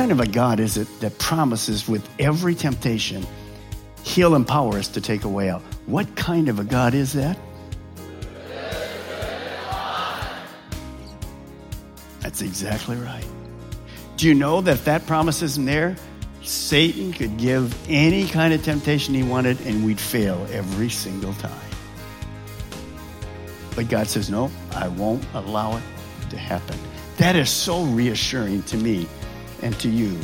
Kind of a God is it that promises with every temptation, He'll empower us to take away way out? What kind of a God is that? That's exactly right. Do you know that if that promise isn't there, Satan could give any kind of temptation he wanted and we'd fail every single time? But God says, no, I won't allow it to happen. That is so reassuring to me and to you.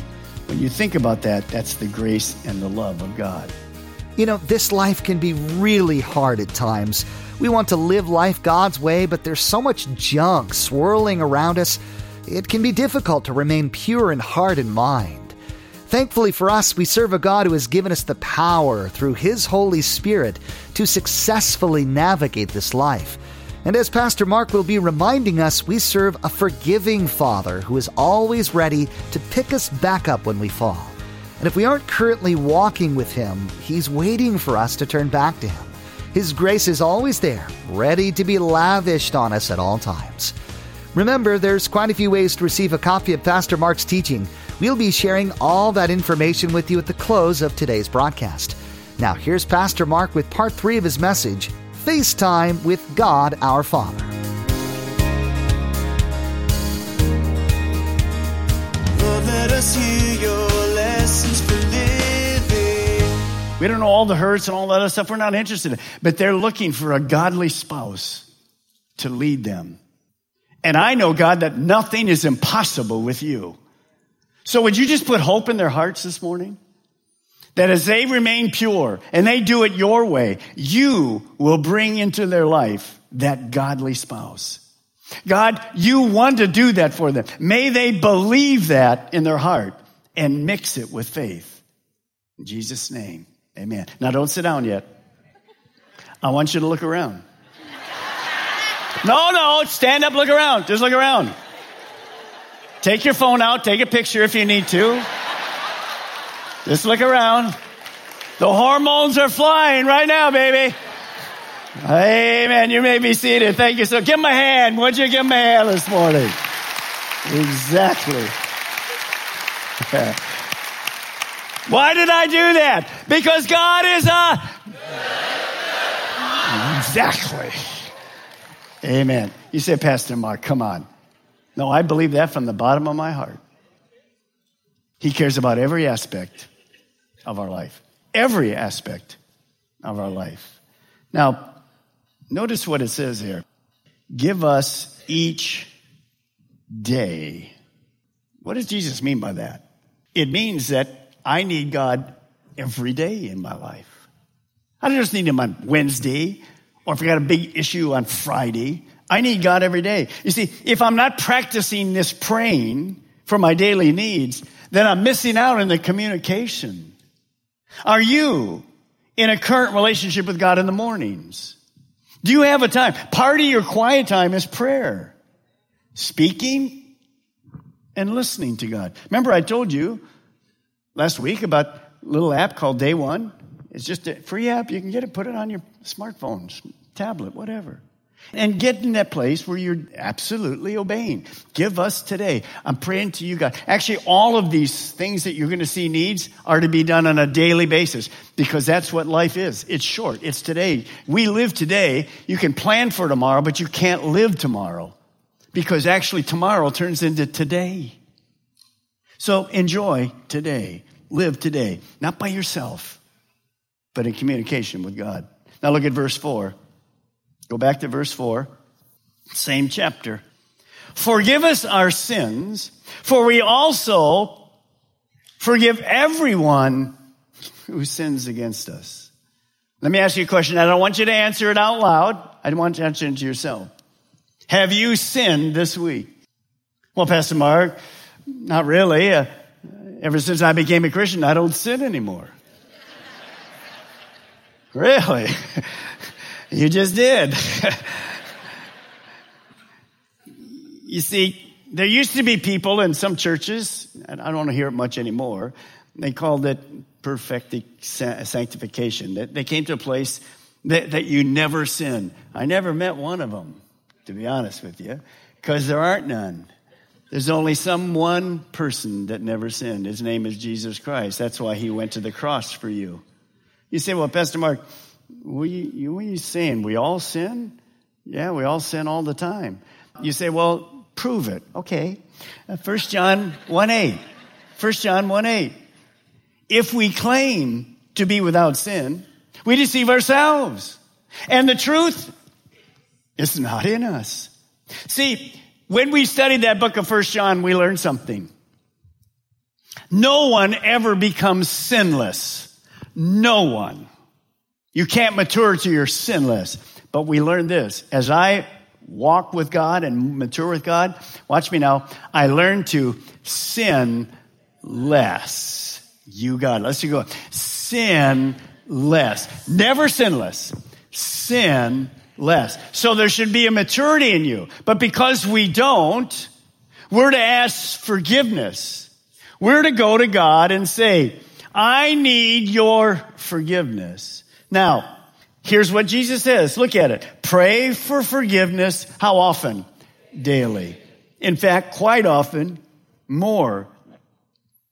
When you think about that, that's the grace and the love of God. You know, this life can be really hard at times. We want to live life God's way, but there's so much junk swirling around us, it can be difficult to remain pure in heart and mind. Thankfully for us, we serve a God who has given us the power through His Holy Spirit to successfully navigate this life. And as Pastor Mark will be reminding us, we serve a forgiving Father who is always ready to pick us back up when we fall. And if we aren't currently walking with Him, He's waiting for us to turn back to Him. His grace is always there, ready to be lavished on us at all times. Remember, there's quite a few ways to receive a copy of Pastor Mark's teaching. We'll be sharing all that information with you at the close of today's broadcast. Now, here's Pastor Mark with part three of his message FaceTime with God our Father. Lord, let us hear your lessons for living. We don't know all the hurts and all that other stuff. We're not interested in. But they're looking for a godly spouse to lead them. And I know, God, that nothing is impossible with you. So would you just put hope in their hearts this morning? That as they remain pure and they do it your way, you will bring into their life that godly spouse. God, you want to do that for them. May they believe that in their heart and mix it with faith. In Jesus' name, amen. Now don't sit down yet. I want you to look around. No, no, stand up, look around. Just look around. Take your phone out, take a picture if you need to. Just look around. The hormones are flying right now, baby. Amen. You may be seated. Thank you. So give him a hand. Would you give him a hand this morning? Exactly. Why did I do that? Because God is a. Exactly. Amen. You say, Pastor Mark, come on. No, I believe that from the bottom of my heart. He cares about every aspect of our life. Every aspect of our life. Now, notice what it says here. Give us each day. What does Jesus mean by that? It means that I need God every day in my life. I don't just need Him on Wednesday or if I got a big issue on Friday. I need God every day. You see, if I'm not practicing this praying for my daily needs, then I'm missing out on the communication. Are you in a current relationship with God in the mornings? Do you have a time? Part of your quiet time is prayer. Speaking and listening to God. Remember I told you last week about a little app called Day One? It's just a free app. You can get it, put it on your smartphone, tablet, whatever. And get in that place where you're absolutely obeying. Give us today. I'm praying to you, God. Actually, all of these things that you're going to see needs are to be done on a daily basis because that's what life is. It's short. It's today. We live today. You can plan for tomorrow, but you can't live tomorrow because actually tomorrow turns into today. So enjoy today. Live today. Not by yourself, but in communication with God. Now look at verse 4. Go back to verse 4, same chapter. Forgive us our sins, for we also forgive everyone who sins against us. Let me ask you a question. I don't want you to answer it out loud. I want you to answer it to yourself. Have you sinned this week? Well, Pastor Mark, not really. Uh, ever since I became a Christian, I don't sin anymore. really? you just did. you see, there used to be people in some churches, and I don't hear it much anymore, they called it perfect sanctification. They came to a place that, that you never sin. I never met one of them, to be honest with you, because there aren't none. There's only some one person that never sinned. His name is Jesus Christ. That's why he went to the cross for you. You say, well, Pastor Mark, what are you, what are you saying? We all sin? Yeah, we all sin all the time. You say, well, prove it. Okay. 1 uh, John 1 8. 1 John 1 8. If we claim to be without sin, we deceive ourselves. And the truth is not in us. See, when we studied that book of 1 John, we learned something. No one ever becomes sinless. No one. You can't mature to your sinless. But we learned this. As I walk with God and mature with God, watch me now, I learn to sin less. You it. Let's go. Sin less. Never sinless. Sin less. So there should be a maturity in you. But because we don't, we're to ask forgiveness. We're to go to God and say, I need your forgiveness. Now, Here's what Jesus says. Look at it. Pray for forgiveness. How often? Daily. In fact, quite often, more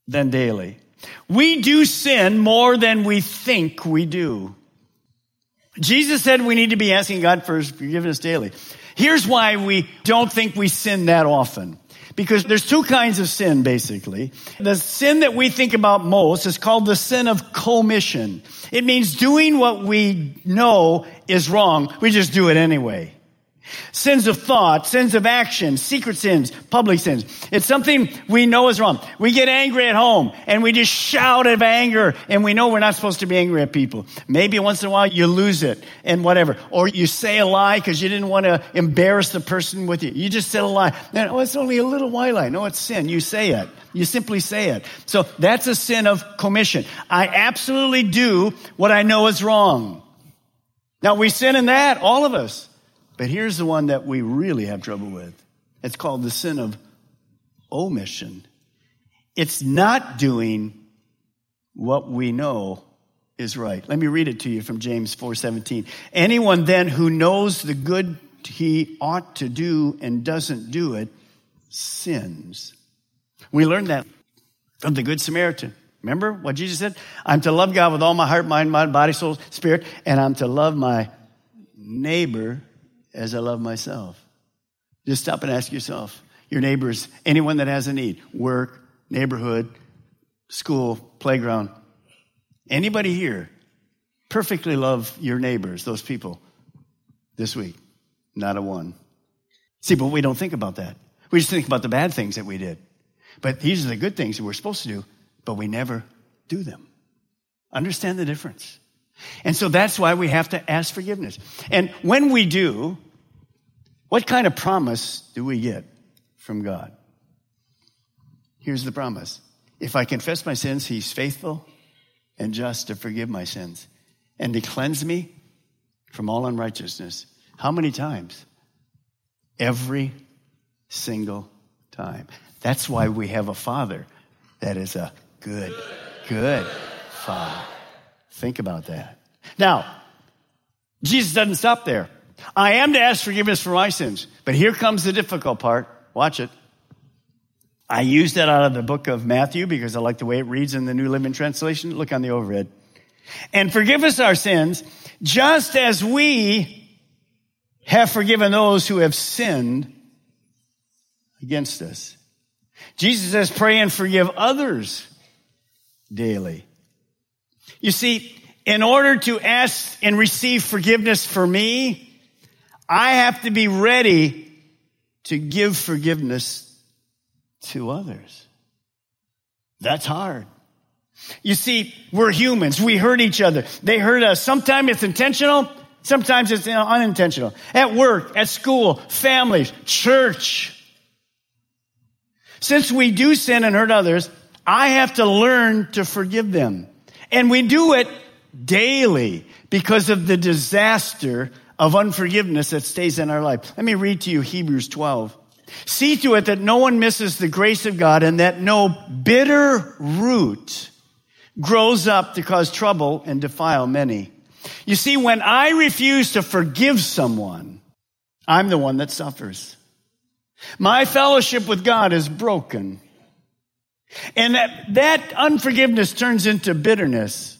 than daily. We do sin more than we think we do. Jesus said we need to be asking God for forgiveness daily. Here's why we don't think we sin that often. Because there's two kinds of sin, basically. The sin that we think about most is called the sin of commission. It means doing what we know is wrong. We just do it anyway. Sins of thought, sins of action, secret sins, public sins. It's something we know is wrong. We get angry at home and we just shout of anger and we know we're not supposed to be angry at people. Maybe once in a while you lose it and whatever. Or you say a lie because you didn't want to embarrass the person with you. You just said a lie. And, oh, it's only a little white lie. No, it's sin. You say it. You simply say it. So that's a sin of commission. I absolutely do what I know is wrong. Now we sin in that, all of us. But here's the one that we really have trouble with. It's called the sin of omission. It's not doing what we know is right. Let me read it to you from James 4:17. Anyone then who knows the good he ought to do and doesn't do it sins. We learned that from the good Samaritan. Remember what Jesus said? I'm to love God with all my heart, mind, mind, body, soul, spirit, and I'm to love my neighbor as I love myself. Just stop and ask yourself your neighbors, anyone that has a need, work, neighborhood, school, playground. Anybody here perfectly love your neighbors, those people, this week? Not a one. See, but we don't think about that. We just think about the bad things that we did. But these are the good things that we're supposed to do, but we never do them. Understand the difference. And so that's why we have to ask forgiveness. And when we do, what kind of promise do we get from God? Here's the promise. If I confess my sins, he's faithful and just to forgive my sins and to cleanse me from all unrighteousness. How many times? Every single time. That's why we have a father that is a good, good father. Think about that. Now, Jesus doesn't stop there. I am to ask forgiveness for my sins. But here comes the difficult part. Watch it. I use that out of the book of Matthew because I like the way it reads in the New Living Translation. Look on the overhead. And forgive us our sins just as we have forgiven those who have sinned against us. Jesus says, pray and forgive others daily. You see, in order to ask and receive forgiveness for me, I have to be ready to give forgiveness to others. That's hard. You see, we're humans. We hurt each other. They hurt us. Sometimes it's intentional. Sometimes it's unintentional. At work, at school, families, church. Since we do sin and hurt others, I have to learn to forgive them. And we do it daily because of the disaster of unforgiveness that stays in our life. Let me read to you Hebrews 12. See to it that no one misses the grace of God and that no bitter root grows up to cause trouble and defile many. You see, when I refuse to forgive someone, I'm the one that suffers. My fellowship with God is broken. And that, that unforgiveness turns into bitterness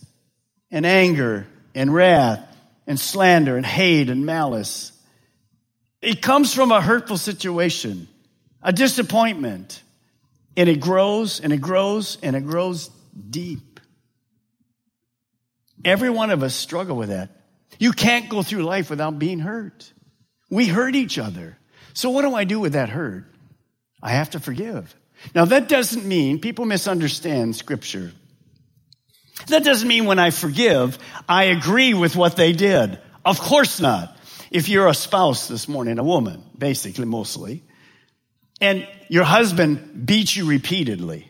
and anger and wrath and slander and hate and malice. It comes from a hurtful situation, a disappointment, and it grows and it grows and it grows deep. Every one of us struggle with that. You can't go through life without being hurt. We hurt each other. So what do I do with that hurt? I have to forgive. Now that doesn't mean people misunderstand scripture. That doesn't mean when I forgive, I agree with what they did. Of course not. If you're a spouse this morning, a woman, basically, mostly, and your husband beats you repeatedly,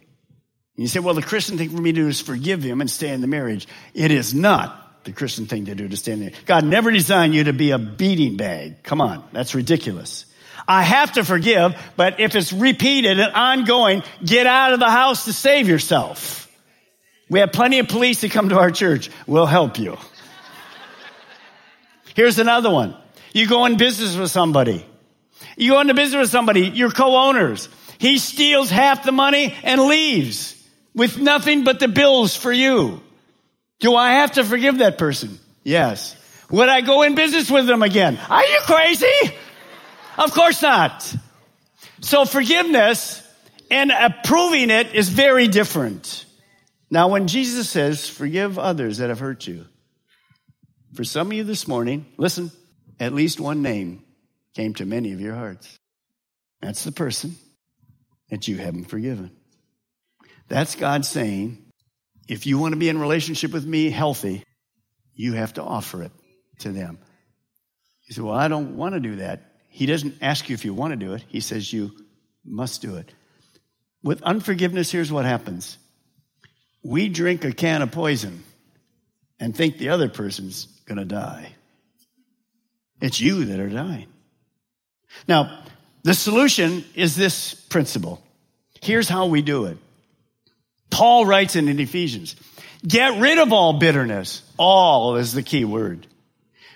you say, well, the Christian thing for me to do is forgive him and stay in the marriage. It is not the Christian thing to do to stay in there. God never designed you to be a beating bag. Come on. That's ridiculous. I have to forgive, but if it's repeated and ongoing, get out of the house to save yourself. We have plenty of police that come to our church. We'll help you. Here's another one. You go in business with somebody. You go into business with somebody, your co-owners. He steals half the money and leaves with nothing but the bills for you. Do I have to forgive that person? Yes. Would I go in business with them again? Are you crazy? Of course not. So forgiveness and approving it is very different. Now, when Jesus says, forgive others that have hurt you, for some of you this morning, listen, at least one name came to many of your hearts. That's the person that you haven't forgiven. That's God saying, if you want to be in relationship with me healthy, you have to offer it to them. You say, well, I don't want to do that. He doesn't ask you if you want to do it. He says you must do it. With unforgiveness, here's what happens. We drink a can of poison and think the other person's going to die. It's you that are dying. Now, the solution is this principle. Here's how we do it. Paul writes in, in Ephesians, get rid of all bitterness. All is the key word.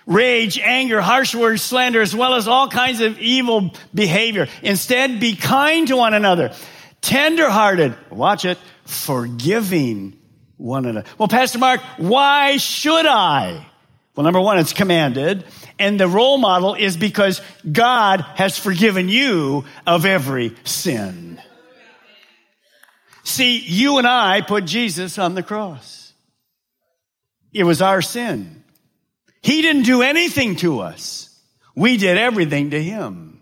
Rage, anger, harsh words, slander, as well as all kinds of evil behavior. Instead, be kind to one another, tenderhearted, watch it, forgiving one another. Well, Pastor Mark, why should I? Well, number one, it's commanded. And the role model is because God has forgiven you of every sin. See, you and I put Jesus on the cross. It was our sin. He didn't do anything to us. We did everything to him.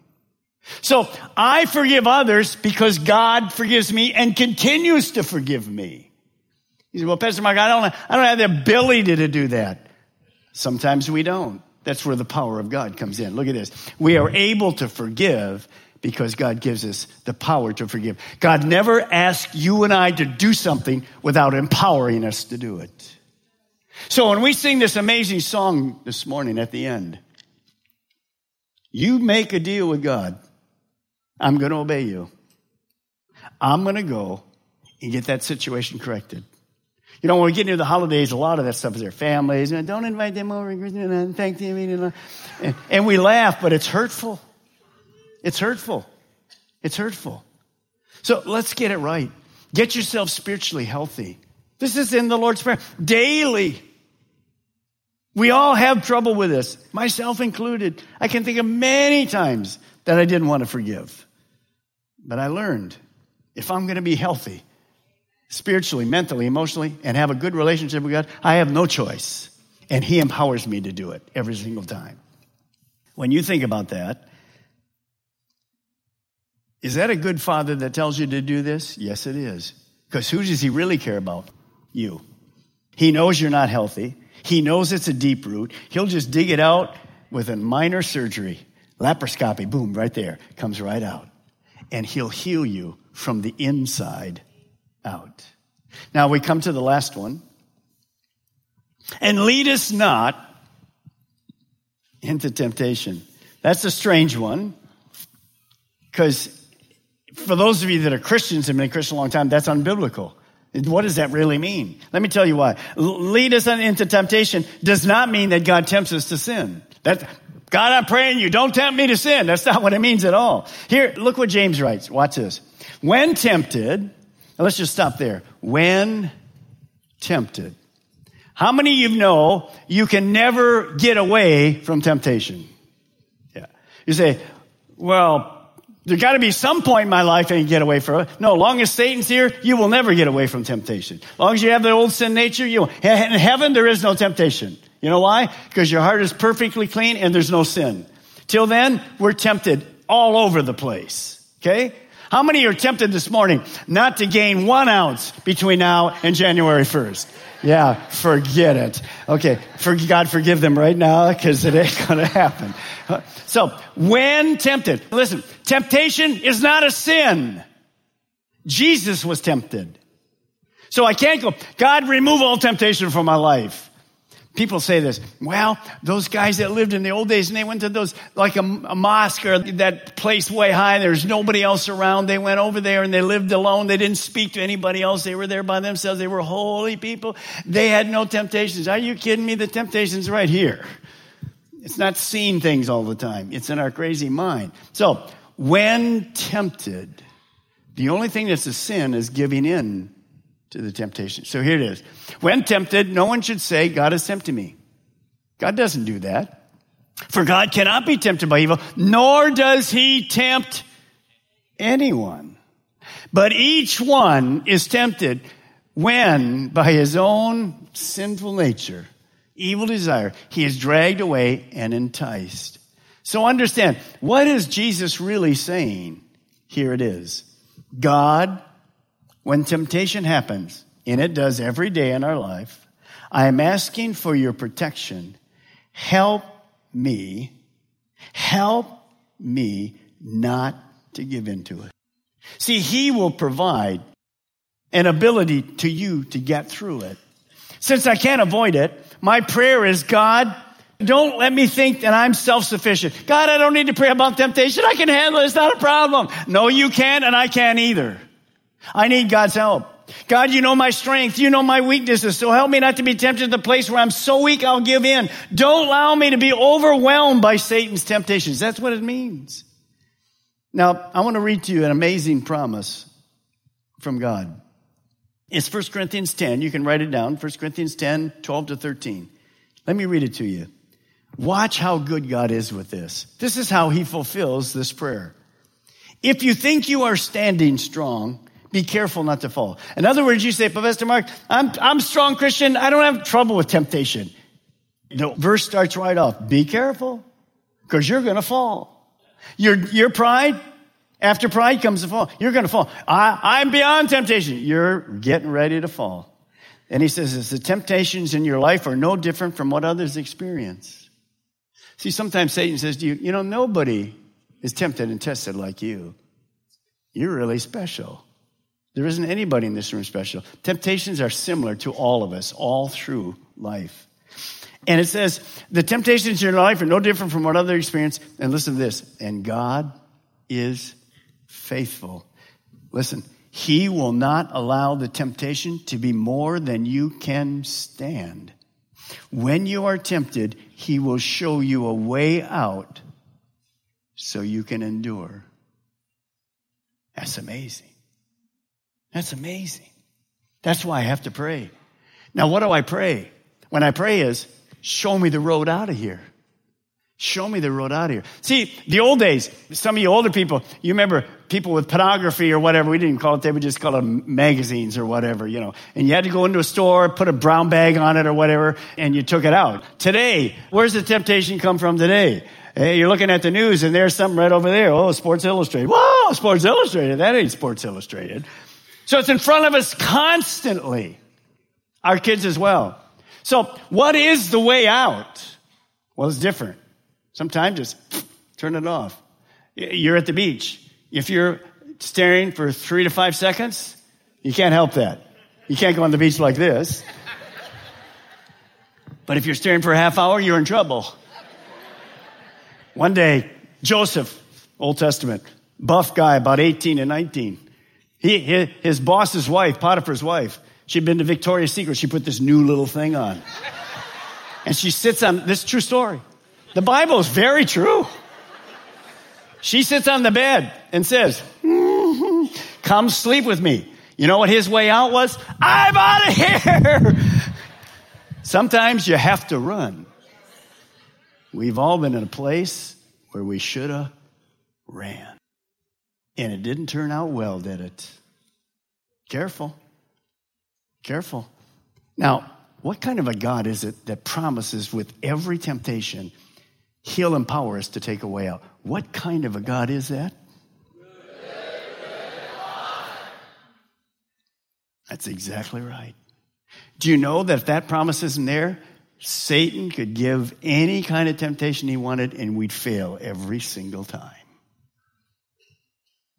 So I forgive others because God forgives me and continues to forgive me. He said, well, Pastor Mark, I don't, I don't have the ability to do that. Sometimes we don't. That's where the power of God comes in. Look at this. We are able to forgive because God gives us the power to forgive. God never asks you and I to do something without empowering us to do it. So when we sing this amazing song this morning at the end, you make a deal with God. I'm going to obey you. I'm going to go and get that situation corrected. You know, when we get into the holidays, a lot of that stuff is their families. And don't invite them over and thank them. And we laugh, but it's hurtful. It's hurtful. It's hurtful. So let's get it right. Get yourself spiritually healthy. This is in the Lord's Prayer daily. We all have trouble with this, myself included. I can think of many times that I didn't want to forgive. But I learned if I'm going to be healthy, spiritually, mentally, emotionally, and have a good relationship with God, I have no choice. And He empowers me to do it every single time. When you think about that, is that a good father that tells you to do this? Yes, it is. Because who does he really care about? you. He knows you're not healthy. He knows it's a deep root. He'll just dig it out with a minor surgery. Laparoscopy, boom, right there, comes right out. And he'll heal you from the inside out. Now we come to the last one. And lead us not into temptation. That's a strange one. Because for those of you that are Christians and been a Christian a long time, that's unbiblical. What does that really mean? Let me tell you why. Lead us into temptation does not mean that God tempts us to sin. That, God, I'm praying you, don't tempt me to sin. That's not what it means at all. Here, look what James writes. Watch this. When tempted, let's just stop there. When tempted. How many of you know you can never get away from temptation? Yeah. You say, well, there got to be some point in my life I can get away from it. No, long as Satan's here, you will never get away from temptation. Long as you have the old sin nature, you in heaven there is no temptation. You know why? Because your heart is perfectly clean and there's no sin. Till then, we're tempted all over the place. Okay? How many are tempted this morning not to gain one ounce between now and January 1st? Yeah, forget it. Okay, for God forgive them right now because it ain't going to happen. So, when tempted, listen, temptation is not a sin. Jesus was tempted. So I can't go, God, remove all temptation from my life. People say this, well, those guys that lived in the old days and they went to those, like a, a, mosque or that place way high, there's nobody else around. They went over there and they lived alone. They didn't speak to anybody else. They were there by themselves. They were holy people. They had no temptations. Are you kidding me? The temptation's right here. It's not seeing things all the time. It's in our crazy mind. So, when tempted, the only thing that's a sin is giving in to the temptation. So here it is. When tempted, no one should say, God is tempting me. God doesn't do that. For God cannot be tempted by evil, nor does he tempt anyone. But each one is tempted when, by his own sinful nature, evil desire, he is dragged away and enticed. So understand, what is Jesus really saying? Here it is. God when temptation happens, and it does every day in our life, I am asking for your protection. Help me, help me not to give into it. See, He will provide an ability to you to get through it. Since I can't avoid it, my prayer is God, don't let me think that I'm self-sufficient. God, I don't need to pray about temptation. I can handle it. It's not a problem. No, you can't and I can't either. I need God's help. God, you know my strength. You know my weaknesses. So help me not to be tempted to the place where I'm so weak I'll give in. Don't allow me to be overwhelmed by Satan's temptations. That's what it means. Now, I want to read to you an amazing promise from God. It's 1 Corinthians 10. You can write it down. 1 Corinthians 10, 12 to 13. Let me read it to you. Watch how good God is with this. This is how he fulfills this prayer. If you think you are standing strong, be careful not to fall. In other words, you say, Pastor Mark, I'm, I'm strong Christian. I don't have trouble with temptation. The verse starts right off. Be careful because you're going to fall. Your, your pride, after pride comes the fall. You're going to fall. I, I'm beyond temptation. You're getting ready to fall. And he says, the temptations in your life are no different from what others experience. See, sometimes Satan says to you, you know, nobody is tempted and tested like you. You're really special. There isn't anybody in this room special. Temptations are similar to all of us, all through life. And it says, the temptations in your life are no different from what other experience. And listen to this. And God is faithful. Listen, He will not allow the temptation to be more than you can stand. When you are tempted, He will show you a way out so you can endure. That's amazing. That's amazing. That's why I have to pray. Now, what do I pray? When I pray is, show me the road out of here. Show me the road out of here. See, the old days, some of you older people, you remember people with pornography or whatever, we didn't call it, they would just call them magazines or whatever, you know. And you had to go into a store, put a brown bag on it or whatever, and you took it out. Today, where's the temptation come from today? Hey, you're looking at the news and there's something right over there. Oh, Sports Illustrated. Whoa, Sports Illustrated. That ain't Sports Illustrated. So it's in front of us constantly. Our kids as well. So, what is the way out? Well, it's different. Sometimes just turn it off. You're at the beach. If you're staring for three to five seconds, you can't help that. You can't go on the beach like this. But if you're staring for a half hour, you're in trouble. One day, Joseph, Old Testament, buff guy, about 18 and 19. He, his boss's wife, Potiphar's wife, she'd been to Victoria's Secret. She put this new little thing on. And she sits on this true story. The Bible is very true. She sits on the bed and says, mm-hmm, Come sleep with me. You know what his way out was? I'm out of here. Sometimes you have to run. We've all been in a place where we should have ran. And it didn't turn out well, did it? Careful. Careful. Now, what kind of a God is it that promises with every temptation, he'll empower us to take a way out? What kind of a God is that? That's exactly right. Do you know that if that promise isn't there, Satan could give any kind of temptation he wanted and we'd fail every single time.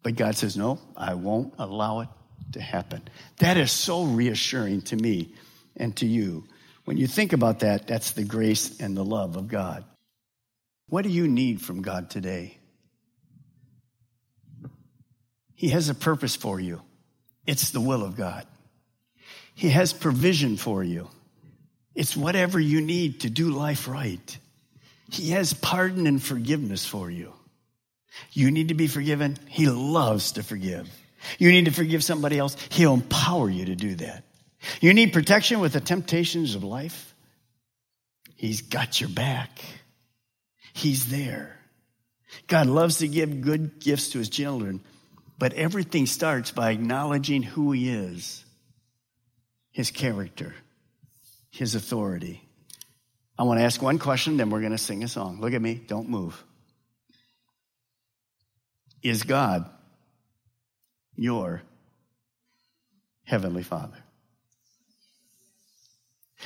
But God says, no, I won't allow it to happen. That is so reassuring to me and to you. When you think about that, that's the grace and the love of God. What do you need from God today? He has a purpose for you. It's the will of God. He has provision for you. It's whatever you need to do life right. He has pardon and forgiveness for you. You need to be forgiven. He loves to forgive. You need to forgive somebody else. He'll empower you to do that. You need protection with the temptations of life. He's got your back. He's there. God loves to give good gifts to his children, but everything starts by acknowledging who he is, his character, his authority. I want to ask one question, then we're going to sing a song. Look at me, don't move. Is God your Heavenly Father?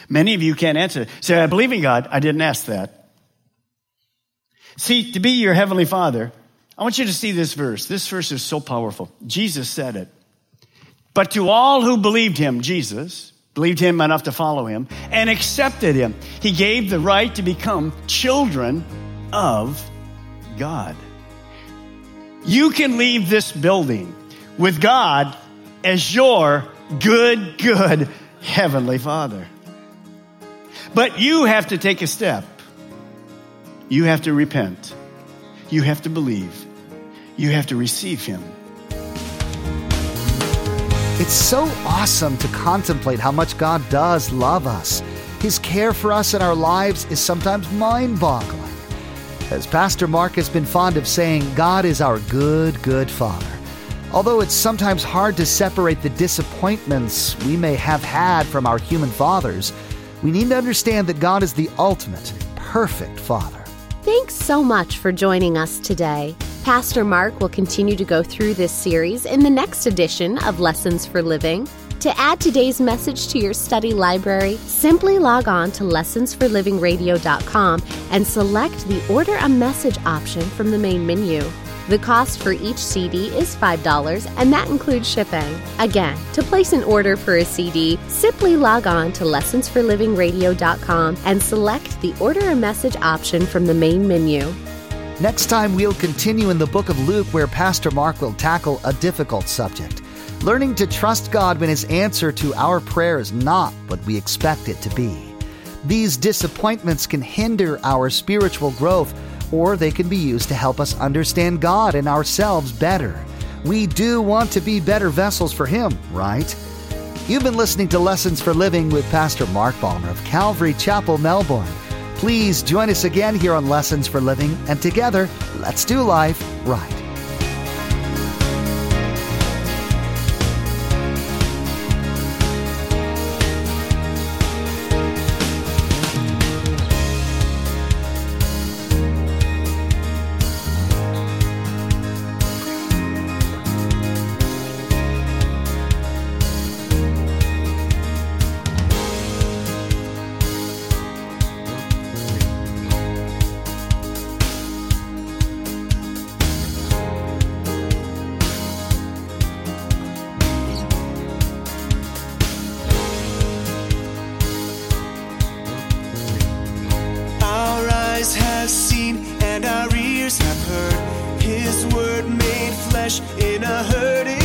Many of you can't answer. Say, I believe in God. I didn't ask that. See, to be your Heavenly Father, I want you to see this verse. This verse is so powerful. Jesus said it. But to all who believed him, Jesus, believed him enough to follow him, and accepted him, he gave the right to become children of God. You can leave this building with God as your good, good Heavenly Father. But you have to take a step. You have to repent. You have to believe. You have to receive Him. It's so awesome to contemplate how much God does love us. His care for us in our lives is sometimes mind boggling. As Pastor Mark has been fond of saying, God is our good, good Father. Although it's sometimes hard to separate the disappointments we may have had from our human fathers, we need to understand that God is the ultimate, perfect Father. Thanks so much for joining us today. Pastor Mark will continue to go through this series in the next edition of Lessons for Living. To add today's message to your study library, simply log on to lessonsforlivingradio.com and select the Order a Message option from the main menu. The cost for each CD is $5, and that includes shipping. Again, to place an order for a CD, simply log on to lessonsforlivingradio.com and select the Order a Message option from the main menu. Next time, we'll continue in the book of Luke where Pastor Mark will tackle a difficult subject learning to trust God when His answer to our prayer is not what we expect it to be. These disappointments can hinder our spiritual growth, or they can be used to help us understand God and ourselves better. We do want to be better vessels for Him, right? You've been listening to Lessons for Living with Pastor Mark Balmer of Calvary Chapel, Melbourne. Please join us again here on Lessons for Living, and together, let's do life right. In a hurting